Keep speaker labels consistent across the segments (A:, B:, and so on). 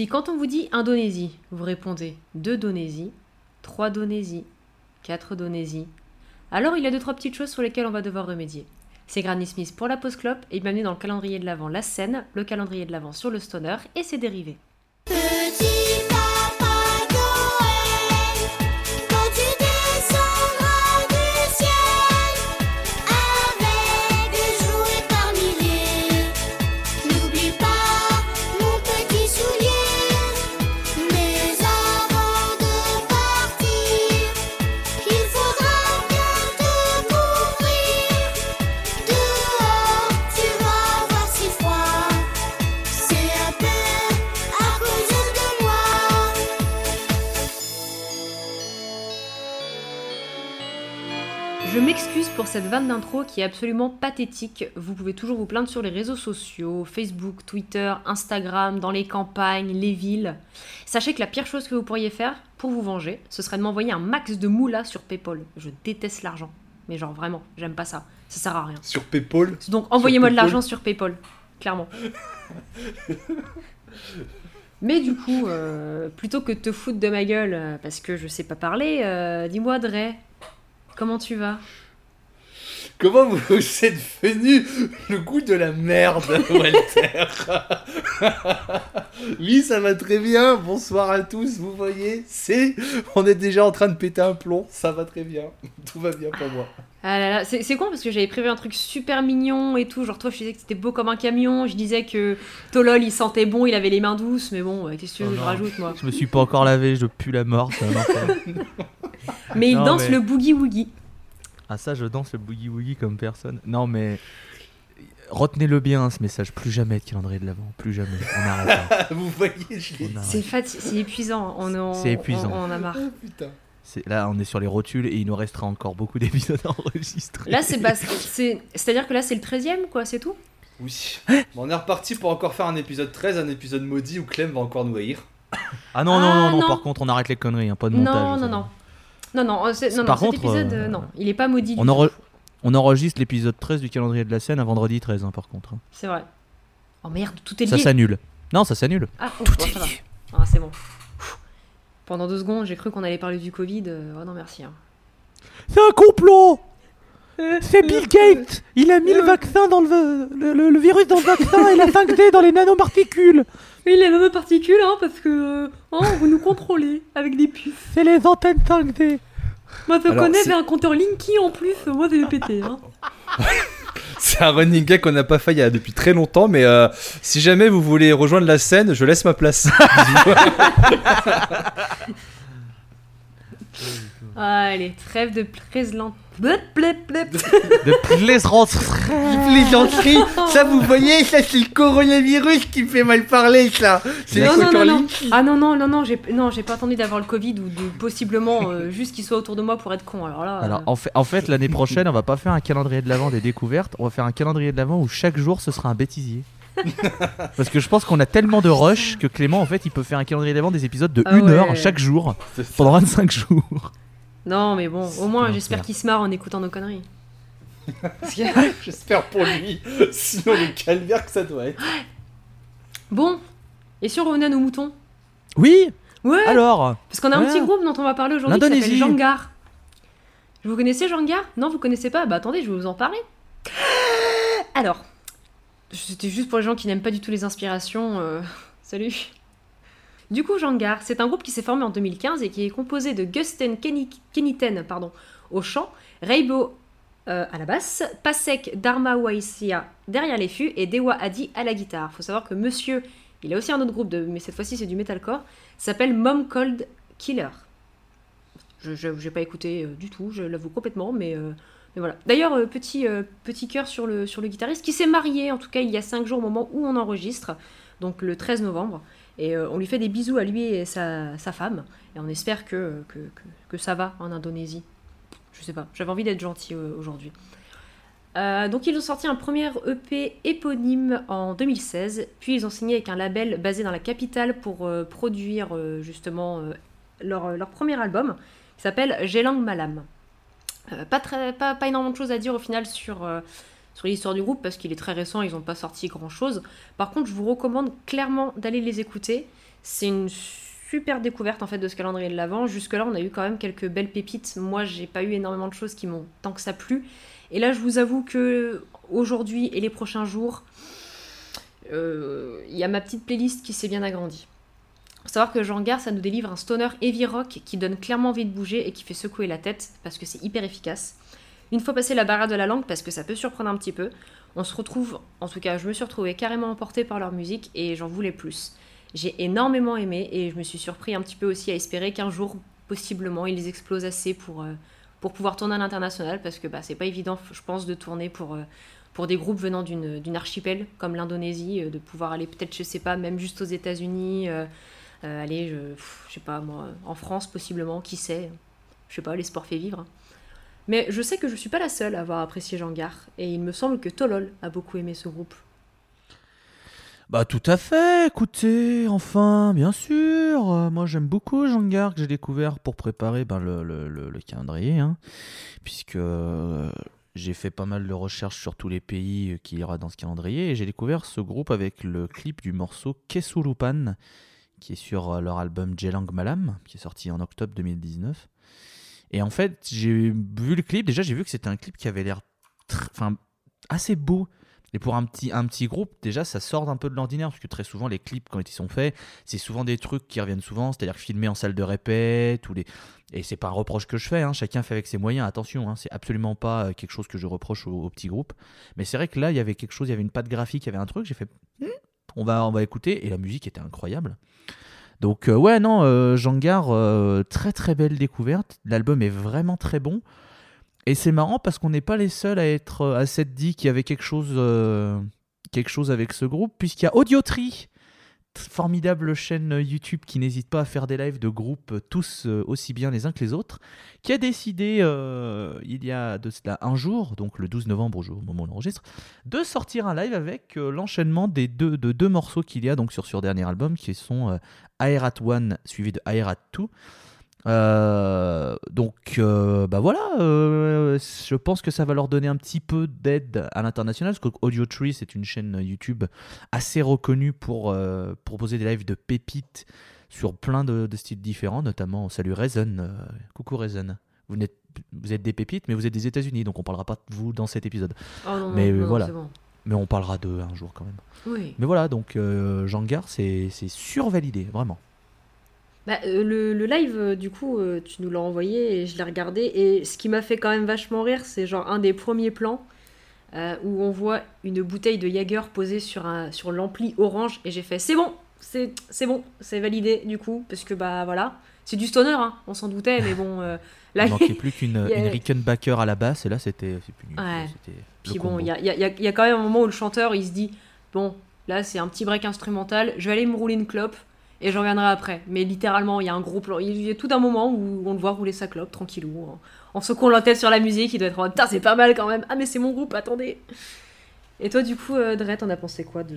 A: Si quand on vous dit Indonésie, vous répondez 2 Donésie, 3 Donésie, 4 Donésie, alors il y a deux trois petites choses sur lesquelles on va devoir remédier. C'est Granny Smith pour la pause clope et bienvenue dans le calendrier de l'avant la scène, le calendrier de l'avant sur le stoner et ses dérivés. Cette vanne d'intro qui est absolument pathétique. Vous pouvez toujours vous plaindre sur les réseaux sociaux, Facebook, Twitter, Instagram, dans les campagnes, les villes. Sachez que la pire chose que vous pourriez faire pour vous venger, ce serait de m'envoyer un max de moula sur PayPal. Je déteste l'argent. Mais genre vraiment, j'aime pas ça. Ça sert à rien.
B: Sur Paypal.
A: Donc envoyez-moi de l'argent sur PayPal, clairement. Mais du coup, euh, plutôt que de te foutre de ma gueule euh, parce que je sais pas parler, euh, dis-moi Dre, comment tu vas?
B: Comment vous êtes venu le goût de la merde, Walter Oui, ça va très bien. Bonsoir à tous. Vous voyez, c'est, on est déjà en train de péter un plomb. Ça va très bien. Tout va bien pour moi.
A: Ah là là, c'est c'est con parce que j'avais prévu un truc super mignon et tout. Genre, toi, je disais que c'était beau comme un camion. Je disais que Tolol, il sentait bon, il avait les mains douces. Mais bon, euh, qu'est-ce que tu veux
C: Oh
A: que je rajoute, moi?
C: Je me suis pas encore lavé, je pue la mort.
A: Mais il
C: Non,
A: danse
C: mais-
A: le boogie-woogie.
C: Ah ça, je danse le boogie woogie comme personne. Non mais retenez-le bien ce message. Plus jamais de calendrier de l'avant. Plus jamais. On arrête.
B: Vous voyez, je l'ai
C: On arrête.
A: C'est fati- c'est épuisant. On, en-
C: C'est épuisant.
A: On, on en a marre.
B: Oh, putain.
C: C'est- Là, on est sur les rotules et il nous restera encore beaucoup d'épisodes à enregistrer.
A: Là, c'est bas- c'est- c'est-à-dire que là, c'est le 13ème, quoi, c'est tout?
B: Oui. Bon, on est reparti pour encore faire un épisode 13, un épisode maudit où Clem va encore nous haïr.
C: Ah non, non,
A: Ah,
C: non, non,
A: non.
C: Par contre, on arrête les conneries. hein, pas de montage.
A: Non, non, non. Non, non, euh, non,
C: Par
A: non, cet
C: contre,
A: épisode,
C: euh,
A: euh, non, il est pas maudit.
C: On,
A: du
C: enre-
A: tout.
C: on enregistre l'épisode 13 du calendrier de la scène à vendredi 13, hein, par contre. hein.
A: C'est vrai. Oh merde, tout est
C: Ça
A: lié.
C: s'annule. Non, ça s'annule.
A: Ah, ouf, bon, ça va. Ah, c'est bon. Pendant deux secondes, j'ai cru qu'on allait parler du Covid. Oh non, merci. hein.
C: C'est un complot C'est Bill Gates Il a mis le vaccin dans le, le, le virus dans le vaccin et la 5D dans les nanoparticules
A: Oui, les nanoparticules, hein, parce que. euh, oh, vous nous contrôlez avec des puces.
C: C'est les antennes 5D
A: Moi, je
B: Alors,
A: connais,
B: c'est-
A: j'ai un compteur Linky en plus. Moi, j'ai pété. Hein.
B: C'est un running gag qu'on n'a pas fait il y a depuis très longtemps, mais euh, si jamais vous voulez rejoindre la scène, je laisse ma place.
A: Ah, allez, trêve de présente. Blep, blep, blep.
C: De
B: Plaisanterie, ça vous voyez, ça c'est le coronavirus qui me fait mal parler, ça. C'est
A: Non,
B: les
A: non, non, non. Ah non, non, non, non, j'ai non, j'ai pas attendu d'avoir le Covid ou de possiblement euh, juste qu'il soit autour de moi pour être con. Alors là.
C: Alors
A: euh,
C: en fait, en fait l'année prochaine on va pas faire un calendrier de l'avant des découvertes, on va faire un calendrier de l'avant où chaque jour ce sera un bêtisier. Parce que je pense qu'on a tellement de rush que Clément en fait il peut faire un calendrier d'avant des épisodes de
A: Ah
C: 1
A: ouais.
C: heure chaque jour pendant 25 jours.
A: Non, mais bon, au moins, j'espère qu'il se marre en écoutant nos conneries.
B: J'espère pour lui, sinon le calvaire que ça doit être.
A: Bon, et si on revenait à nos moutons?
C: Oui
A: Ouais,
C: Alors?
A: Parce qu'on a un petit groupe dont on va parler aujourd'hui qui s'appelle. Jangar. Vous connaissez Jangar? Non, vous connaissez pas? Bah attendez, je vais vous en parler. Alors, c'était juste pour les gens qui n'aiment pas du tout les inspirations. euh, Salut. Du coup, Jangar, c'est un groupe qui s'est formé en 2015 et qui est composé de Gusten Keniten pardon, au chant, Reibo euh, à la basse, Pasek Dharma Waisia derrière les fûts et Dewa Adi à la guitare. Faut savoir que monsieur, il a aussi un autre groupe, mais cette fois-ci c'est du metalcore, s'appelle Mom Cold Killer. Je n'ai pas écouté euh, du tout, je l'avoue complètement, mais, euh, voilà. D'ailleurs, petit, petit cœur sur le, sur le guitariste qui s'est marié, en tout cas il y a 5 jours au moment où on enregistre, donc le 13 novembre. Et euh, on lui fait des bisous à lui et sa, sa femme. Et on espère que, que, que, ça va en Indonésie. Je sais pas, j'avais envie d'être gentil euh, aujourd'hui. Euh, donc ils ont sorti un premier EP éponyme en 2016, puis ils ont signé avec un label basé dans la capitale pour produire justement leur, leur premier album, qui s'appelle Gelang Malam. Pas, très, pas, pas énormément de choses à dire au final sur, sur l'histoire du groupe, parce qu'il est très récent, ils n'ont pas sorti grand-chose. Par contre, je vous recommande clairement d'aller les écouter. C'est une super découverte en fait de ce calendrier de l'Avent. Jusque-là, on a eu quand même quelques belles pépites. Moi, j'ai pas eu énormément de choses qui m'ont tant que ça plu. Et là, je vous avoue que aujourd'hui et les prochains jours, euh, il y a ma petite playlist qui s'est bien agrandie. Faut savoir que Jean Gare, ça nous délivre un stoner heavy rock qui donne clairement envie de bouger et qui fait secouer la tête parce que c'est hyper efficace. Une fois passé la barrière de la langue, parce que ça peut surprendre un petit peu, on se retrouve, en tout cas je me suis retrouvée carrément emportée par leur musique et j'en voulais plus. J'ai énormément aimé et je me suis surpris un petit peu aussi à espérer qu'un jour, possiblement, ils explosent assez pour, euh, pour pouvoir tourner à l'international parce que bah, c'est pas évident, je pense, de tourner pour, euh, pour des groupes venant d'une archipel comme l'Indonésie, euh, de pouvoir aller peut-être, je sais pas, même juste aux États-Unis, aller, je, je sais pas moi, en France possiblement, qui sait, je sais pas, les sports fait vivre. Mais je sais que je suis pas la seule à avoir apprécié Jean Gare et il me semble que Tolol a beaucoup aimé ce groupe.
C: Bah tout à fait, écoutez, enfin, bien sûr. moi j'aime beaucoup Jean Gare que j'ai découvert pour préparer ben, le, le- le- le calendrier, hein, puisque euh, j'ai fait pas mal de recherches sur tous les pays euh, qu'il y aura dans ce calendrier et j'ai découvert ce groupe avec le clip du morceau Kesurupan qui est sur euh, leur album Jelang Malam qui est sorti en octobre 2019. Et en fait, j'ai vu le clip, déjà j'ai vu que c'était un clip qui avait l'air assez beau. Et pour un petit, un petit groupe, déjà, ça sort un peu de l'ordinaire, parce que très souvent, les clips, quand ils sont faits, c'est souvent des trucs qui reviennent souvent, c'est-à-dire filmés en salle de répète, ou les... et c'est pas un reproche que je fais, hein, chacun fait avec ses moyens, attention, hein, c'est absolument pas euh, quelque chose que je reproche aux, aux petits groupes. Mais c'est vrai que là, il y avait quelque chose, il y avait une patte graphique, il y avait un truc, j'ai fait, Hmm, on, va, on va écouter, et la musique était incroyable. Donc, euh, ouais, non, euh, Jangar, euh, très très belle découverte, l'album est vraiment très bon. Et c'est marrant parce qu'on n'est pas les seuls à être à s'être dit qu'il y avait quelque chose, quelque chose avec ce groupe, puisqu'il y a Audiotree, t- formidable chaîne YouTube qui n'hésite pas à faire des lives de groupes euh, tous euh, aussi bien les uns que les autres, qui a décidé euh, il y a de cela un jour, donc le 12 novembre au moment où on enregistre, de sortir un live avec l'enchaînement des deux, de deux morceaux qu'il y a donc sur sur dernier album, qui sont euh, Aerat 1 suivi de Aerat 2. Euh, donc, bah voilà, euh, je pense que ça va leur donner un petit peu d'aide à l'international, parce que Audio Tree, c'est une chaîne YouTube assez reconnue pour euh, proposer des lives de pépites sur plein de, de styles différents, notamment, salut Reason, euh, coucou Reason. Vous, êtes des pépites, mais vous êtes des États-Unis, donc on parlera pas de vous dans cet épisode.
A: Oh non,
C: Mais,
A: non,
C: voilà.
A: bon.
C: Mais on parlera d'eux un jour quand même.
A: Oui.
C: Mais voilà, donc euh, c'est c'est survalidé, vraiment.
A: Bah, euh, le, le live, euh, du coup, euh, tu nous l'as envoyé et je l'ai regardé. Et ce qui m'a fait quand même vachement rire, c'est genre un des premiers plans où on voit une bouteille de Jaeger posée sur, un, sur l'ampli orange. Et j'ai fait c'est bon, c'est c'est bon, c'est validé du coup. Parce que bah voilà, c'est du stoner, hein, on s'en doutait, mais bon. là,
C: Il manquait plus qu'une
A: a-
C: une Rickenbacker à la basse, et là c'était c'est plus.
A: Ouais.
C: C'était
A: Puis bon, y a, y a- il y a quand même un moment où le chanteur il se dit Bon, là c'est un petit break instrumental, je vais aller me rouler une clope et je reviendrai après. Mais littéralement, il y a un gros plan. Il y a tout un moment où on le voit rouler sa clope tranquillou, en, en secouant la tête sur la musique. Il doit être en mode Putain, c'est pas mal quand même. Ah, mais c'est mon groupe, attendez. Et toi, du coup, euh, Dre, t'en as pensé quoi de.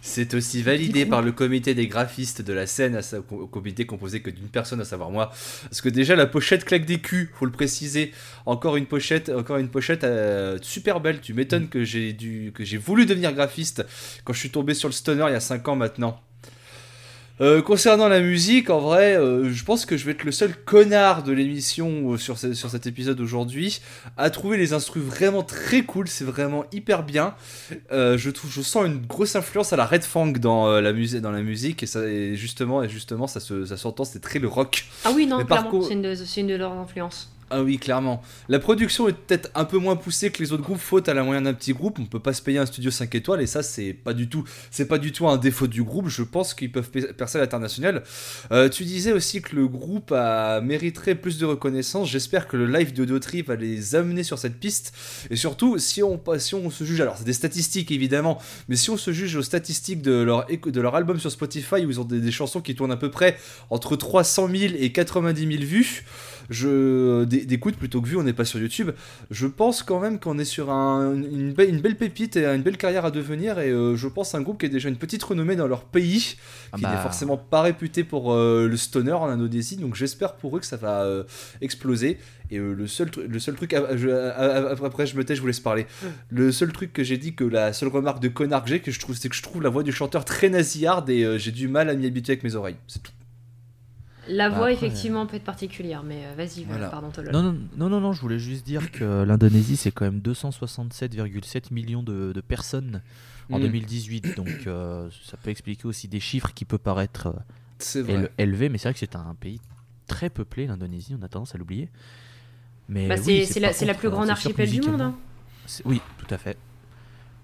B: C'est aussi validé par le comité des graphistes de la scène, à sa- au comité composé que d'une personne, à savoir moi. Parce que déjà la pochette claque des culs, faut le préciser. Encore une pochette, encore une pochette euh, super belle. Tu m'étonnes que j'ai dû, que j'ai voulu devenir graphiste quand je suis tombé sur le stoner il y a 5 ans maintenant. Euh, concernant la musique, en vrai, euh, je pense que je vais être le seul connard de l'émission euh, sur, ce- sur cet épisode aujourd'hui à trouver les instrus vraiment très cool. C'est vraiment hyper bien. Je trouve, je sens une grosse influence à la Red Fang dans la musique, dans la musique, et ça, et justement, et justement, ça se, ça s'entend, c'est très le rock.
A: Ah oui, non,
B: Mais par
A: clairement,
B: contre-
A: c'est une, de- c'est une de leurs influences.
B: Ah oui, clairement. La production est peut-être un peu moins poussée que les autres groupes, faute à la moyenne d'un petit groupe. On peut pas se payer un studio 5 étoiles, et ça, c'est pas du tout, c'est pas du tout un défaut du groupe. Je pense qu'ils peuvent pe- percer à l'international. Euh, tu disais aussi que le groupe mériterait plus de reconnaissance. J'espère que le live de Dautry va les amener sur cette piste. Et surtout, si on, si on se juge, alors c'est des statistiques évidemment, mais si on se juge aux statistiques de leur, album sur Spotify, où ils ont des, des chansons qui tournent à peu près entre 300 000 et 90 000 vues, je, d'écoute plutôt que vu, on n'est pas sur YouTube. Je pense quand même qu'on est sur un- une, belle, une belle pépite et une belle carrière à devenir. Et euh, je pense un groupe qui a déjà une petite renommée dans leur pays,
C: Ah
B: qui
C: bah,
B: n'est forcément pas réputé pour euh, le stoner en Indonésie. Donc j'espère pour eux que ça va euh, exploser. Et euh, le, seul le seul truc, ah, je- ah, après je me tais, je vous laisse parler. Le seul truc que j'ai dit, que la seule remarque de connard que j'ai, que je trouve, c'est que je trouve la voix du chanteur très nasillarde et euh, j'ai du mal à m'y habituer avec mes oreilles. C'est tout.
A: La
C: Bah,
A: voix,
C: après,
A: effectivement, peut être particulière, mais euh, vas-y,
B: Voilà.
A: pardon, Tolol.
C: Non, non, non, non, non, je voulais juste dire que l'Indonésie, c'est quand même 267,7 millions de, de personnes en
B: Mm.
C: 2018. Donc, euh, ça peut expliquer aussi des chiffres qui peuvent paraître euh, éle- élevés, mais c'est vrai que c'est un pays très peuplé, l'Indonésie, on a tendance à l'oublier. Mais
A: Bah,
C: oui,
A: c'est la, la plus
C: euh,
A: grande archipel du monde. hein.
C: Oui, tout à fait.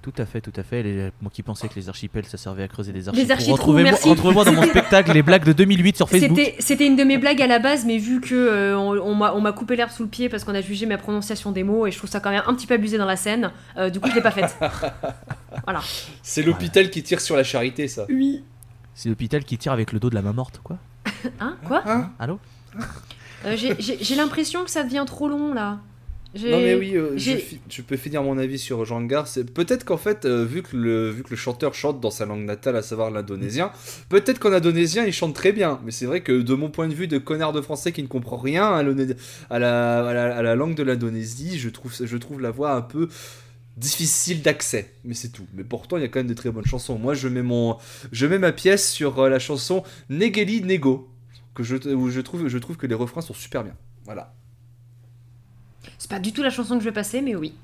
C: Tout à fait, tout à fait. Les- moi qui pensais que les archipels, ça servait à creuser des archives.
A: architrous,
C: Retrouvez-moi dans mon spectacle Les blagues de 2008 sur Facebook.
A: C'était une de mes blagues à la base, mais vu que euh, on, on m'a coupé l'herbe sous le pied parce qu'on a jugé ma prononciation des mots et je trouve ça quand même un petit peu abusé dans la scène, euh, du coup je l'ai pas faite. voilà.
B: C'est l'hôpital qui tire sur la charité, ça.
A: Oui.
C: C'est l'hôpital qui tire avec le dos de la main morte, quoi.
A: Hein? Quoi?
B: Hein
C: Allô?
A: Euh, j'ai l'impression que ça devient trop long là.
B: Non mais oui, euh, je,
A: j'ai-
B: fi- je peux finir mon avis sur Jangar. C'est peut-être qu'en fait, euh, vu que le vu que le chanteur chante dans sa langue natale, à savoir l'indonésien, peut-être qu'en indonésien il chante très bien. Mais c'est vrai que de mon point de vue de connard de français qui ne comprend rien à, à la, à la- à la langue de l'Indonésie, je trouve je trouve la voix un peu difficile d'accès. Mais c'est tout. Mais pourtant il y a quand même de très bonnes chansons. Moi je mets mon je mets ma pièce sur euh, la chanson Negeli Nego que je où je trouve je trouve que les refrains sont super bien. Voilà.
A: C'est pas du tout la chanson que je vais passer, mais oui.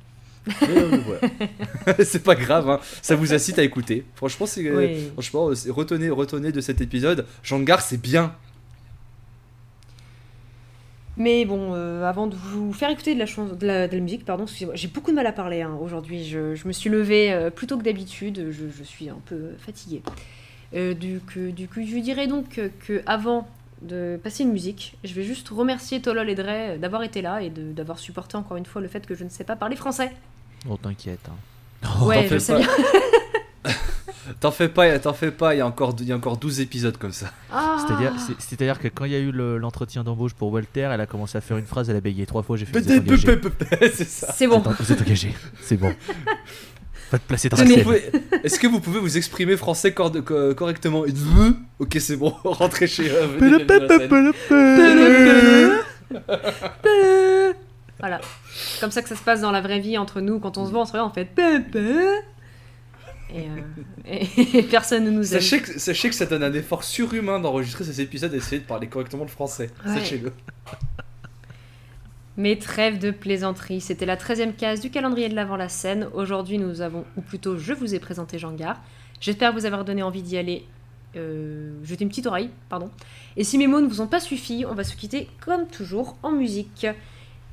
B: C'est pas grave, hein. ça vous incite à écouter. Franchement, c'est, euh,
A: Oui.
B: franchement, euh, retenez, retenez de cet épisode. Jangar, c'est bien.
A: Mais bon, euh, avant de vous faire écouter de la, chans- de la, de la musique, pardon, j'ai beaucoup de mal à parler hein, aujourd'hui. Je, je me suis levée euh, plus tôt que d'habitude, je, je suis un peu fatiguée. Euh, du, coup, du coup, je dirais donc que, que avant de passer une musique, je vais juste remercier Tolol et Dre d'avoir été là et de- d'avoir supporté encore une fois le fait que je ne sais pas parler français.
C: Oh, t'inquiète. hein.
A: ouais,
B: t'en
A: je
B: fais
A: sais
B: pas.
A: bien.
B: T'en fais pas, t'en fais pas, il y a encore, il y a encore 12 épisodes comme ça.
A: Ah.
C: C'est-à-dire, c'est- c'est-à-dire que quand il y a eu le- l'entretien d'embauche pour Walter, elle a commencé à faire une phrase, elle a bégayé trois fois, j'ai fait
B: c'est ça.
A: C'est bon.
C: Vous êtes- Vous êtes engagé, c'est bon. Va te placer dans la
A: Tenez.
B: Est-ce que, vous pouvez, est-ce que vous pouvez vous exprimer français cor- co- correctement Ok, c'est bon, rentrez chez scène.
A: Voilà. C'est comme ça que ça se passe dans la vraie vie entre nous. Quand on se voit, on se regarde, on fait. Et, euh, et- et personne ne nous aime.
B: Sachez que, sachez que ça donne un effort surhumain d'enregistrer ces épisodes et d'essayer de parler correctement le français.
A: Ouais.
B: Sachez-le.
A: Mais trêve de plaisanterie, c'était la 13e case du calendrier de l'avant la scène. Aujourd'hui, nous avons, ou plutôt, je vous ai présenté Jean. J'espère vous avoir donné envie d'y aller. Euh, jeter une petite oreille, pardon. Et si mes mots ne vous ont pas suffi, on va se quitter comme toujours en musique.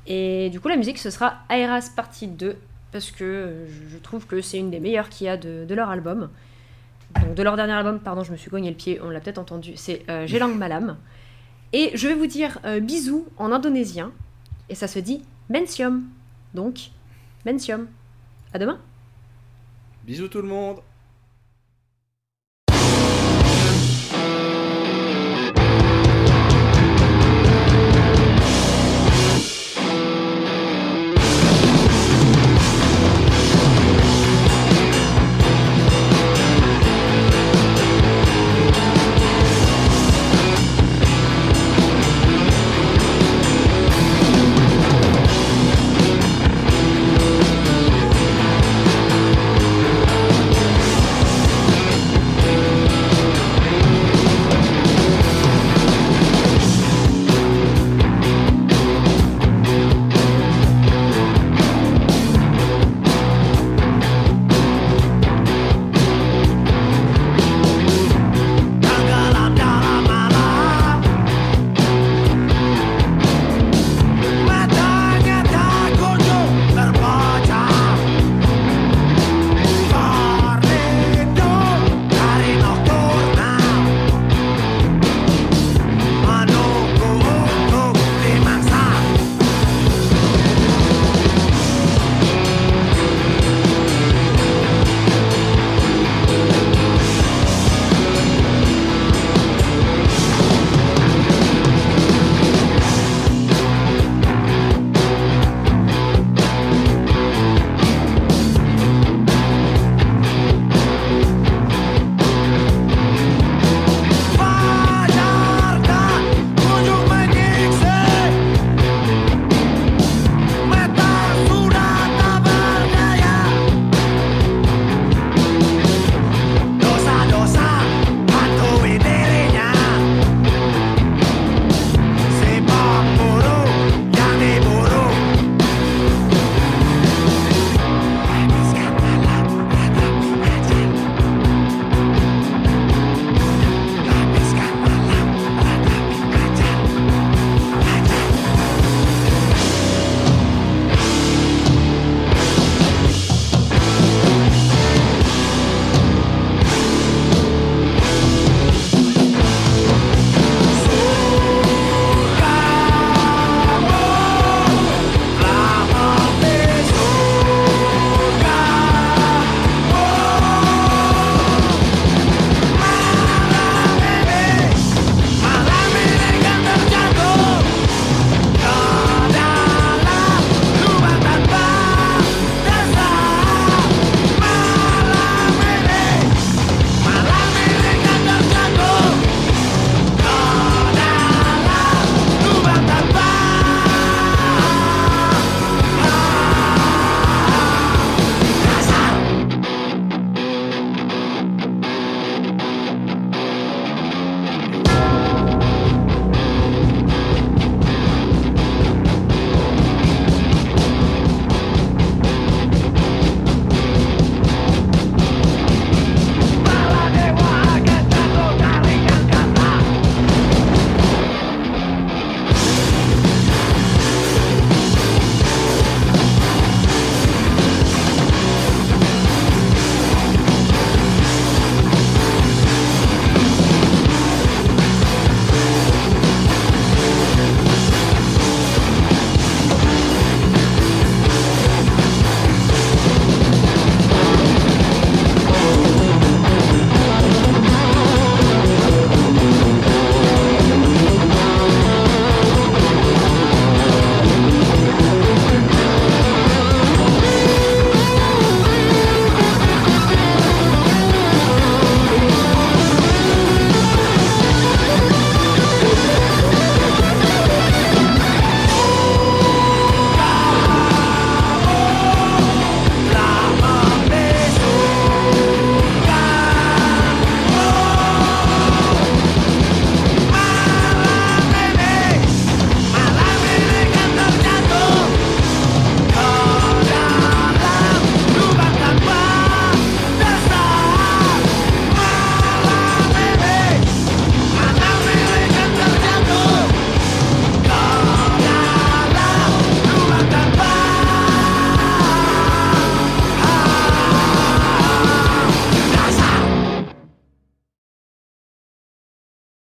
A: Et du coup, la musique, ce sera Aeras partie 2, parce que euh, je- trouve que c'est une des meilleures qu'il y a de, de leur album. Donc, de leur dernier album, pardon, je me suis cogné le pied, on l'a peut-être entendu, c'est euh, Gelang Malam. Et je vais vous dire euh, bisous en indonésien, et ça se dit Mencium. Donc, Mencium. À demain
B: Bisous tout le monde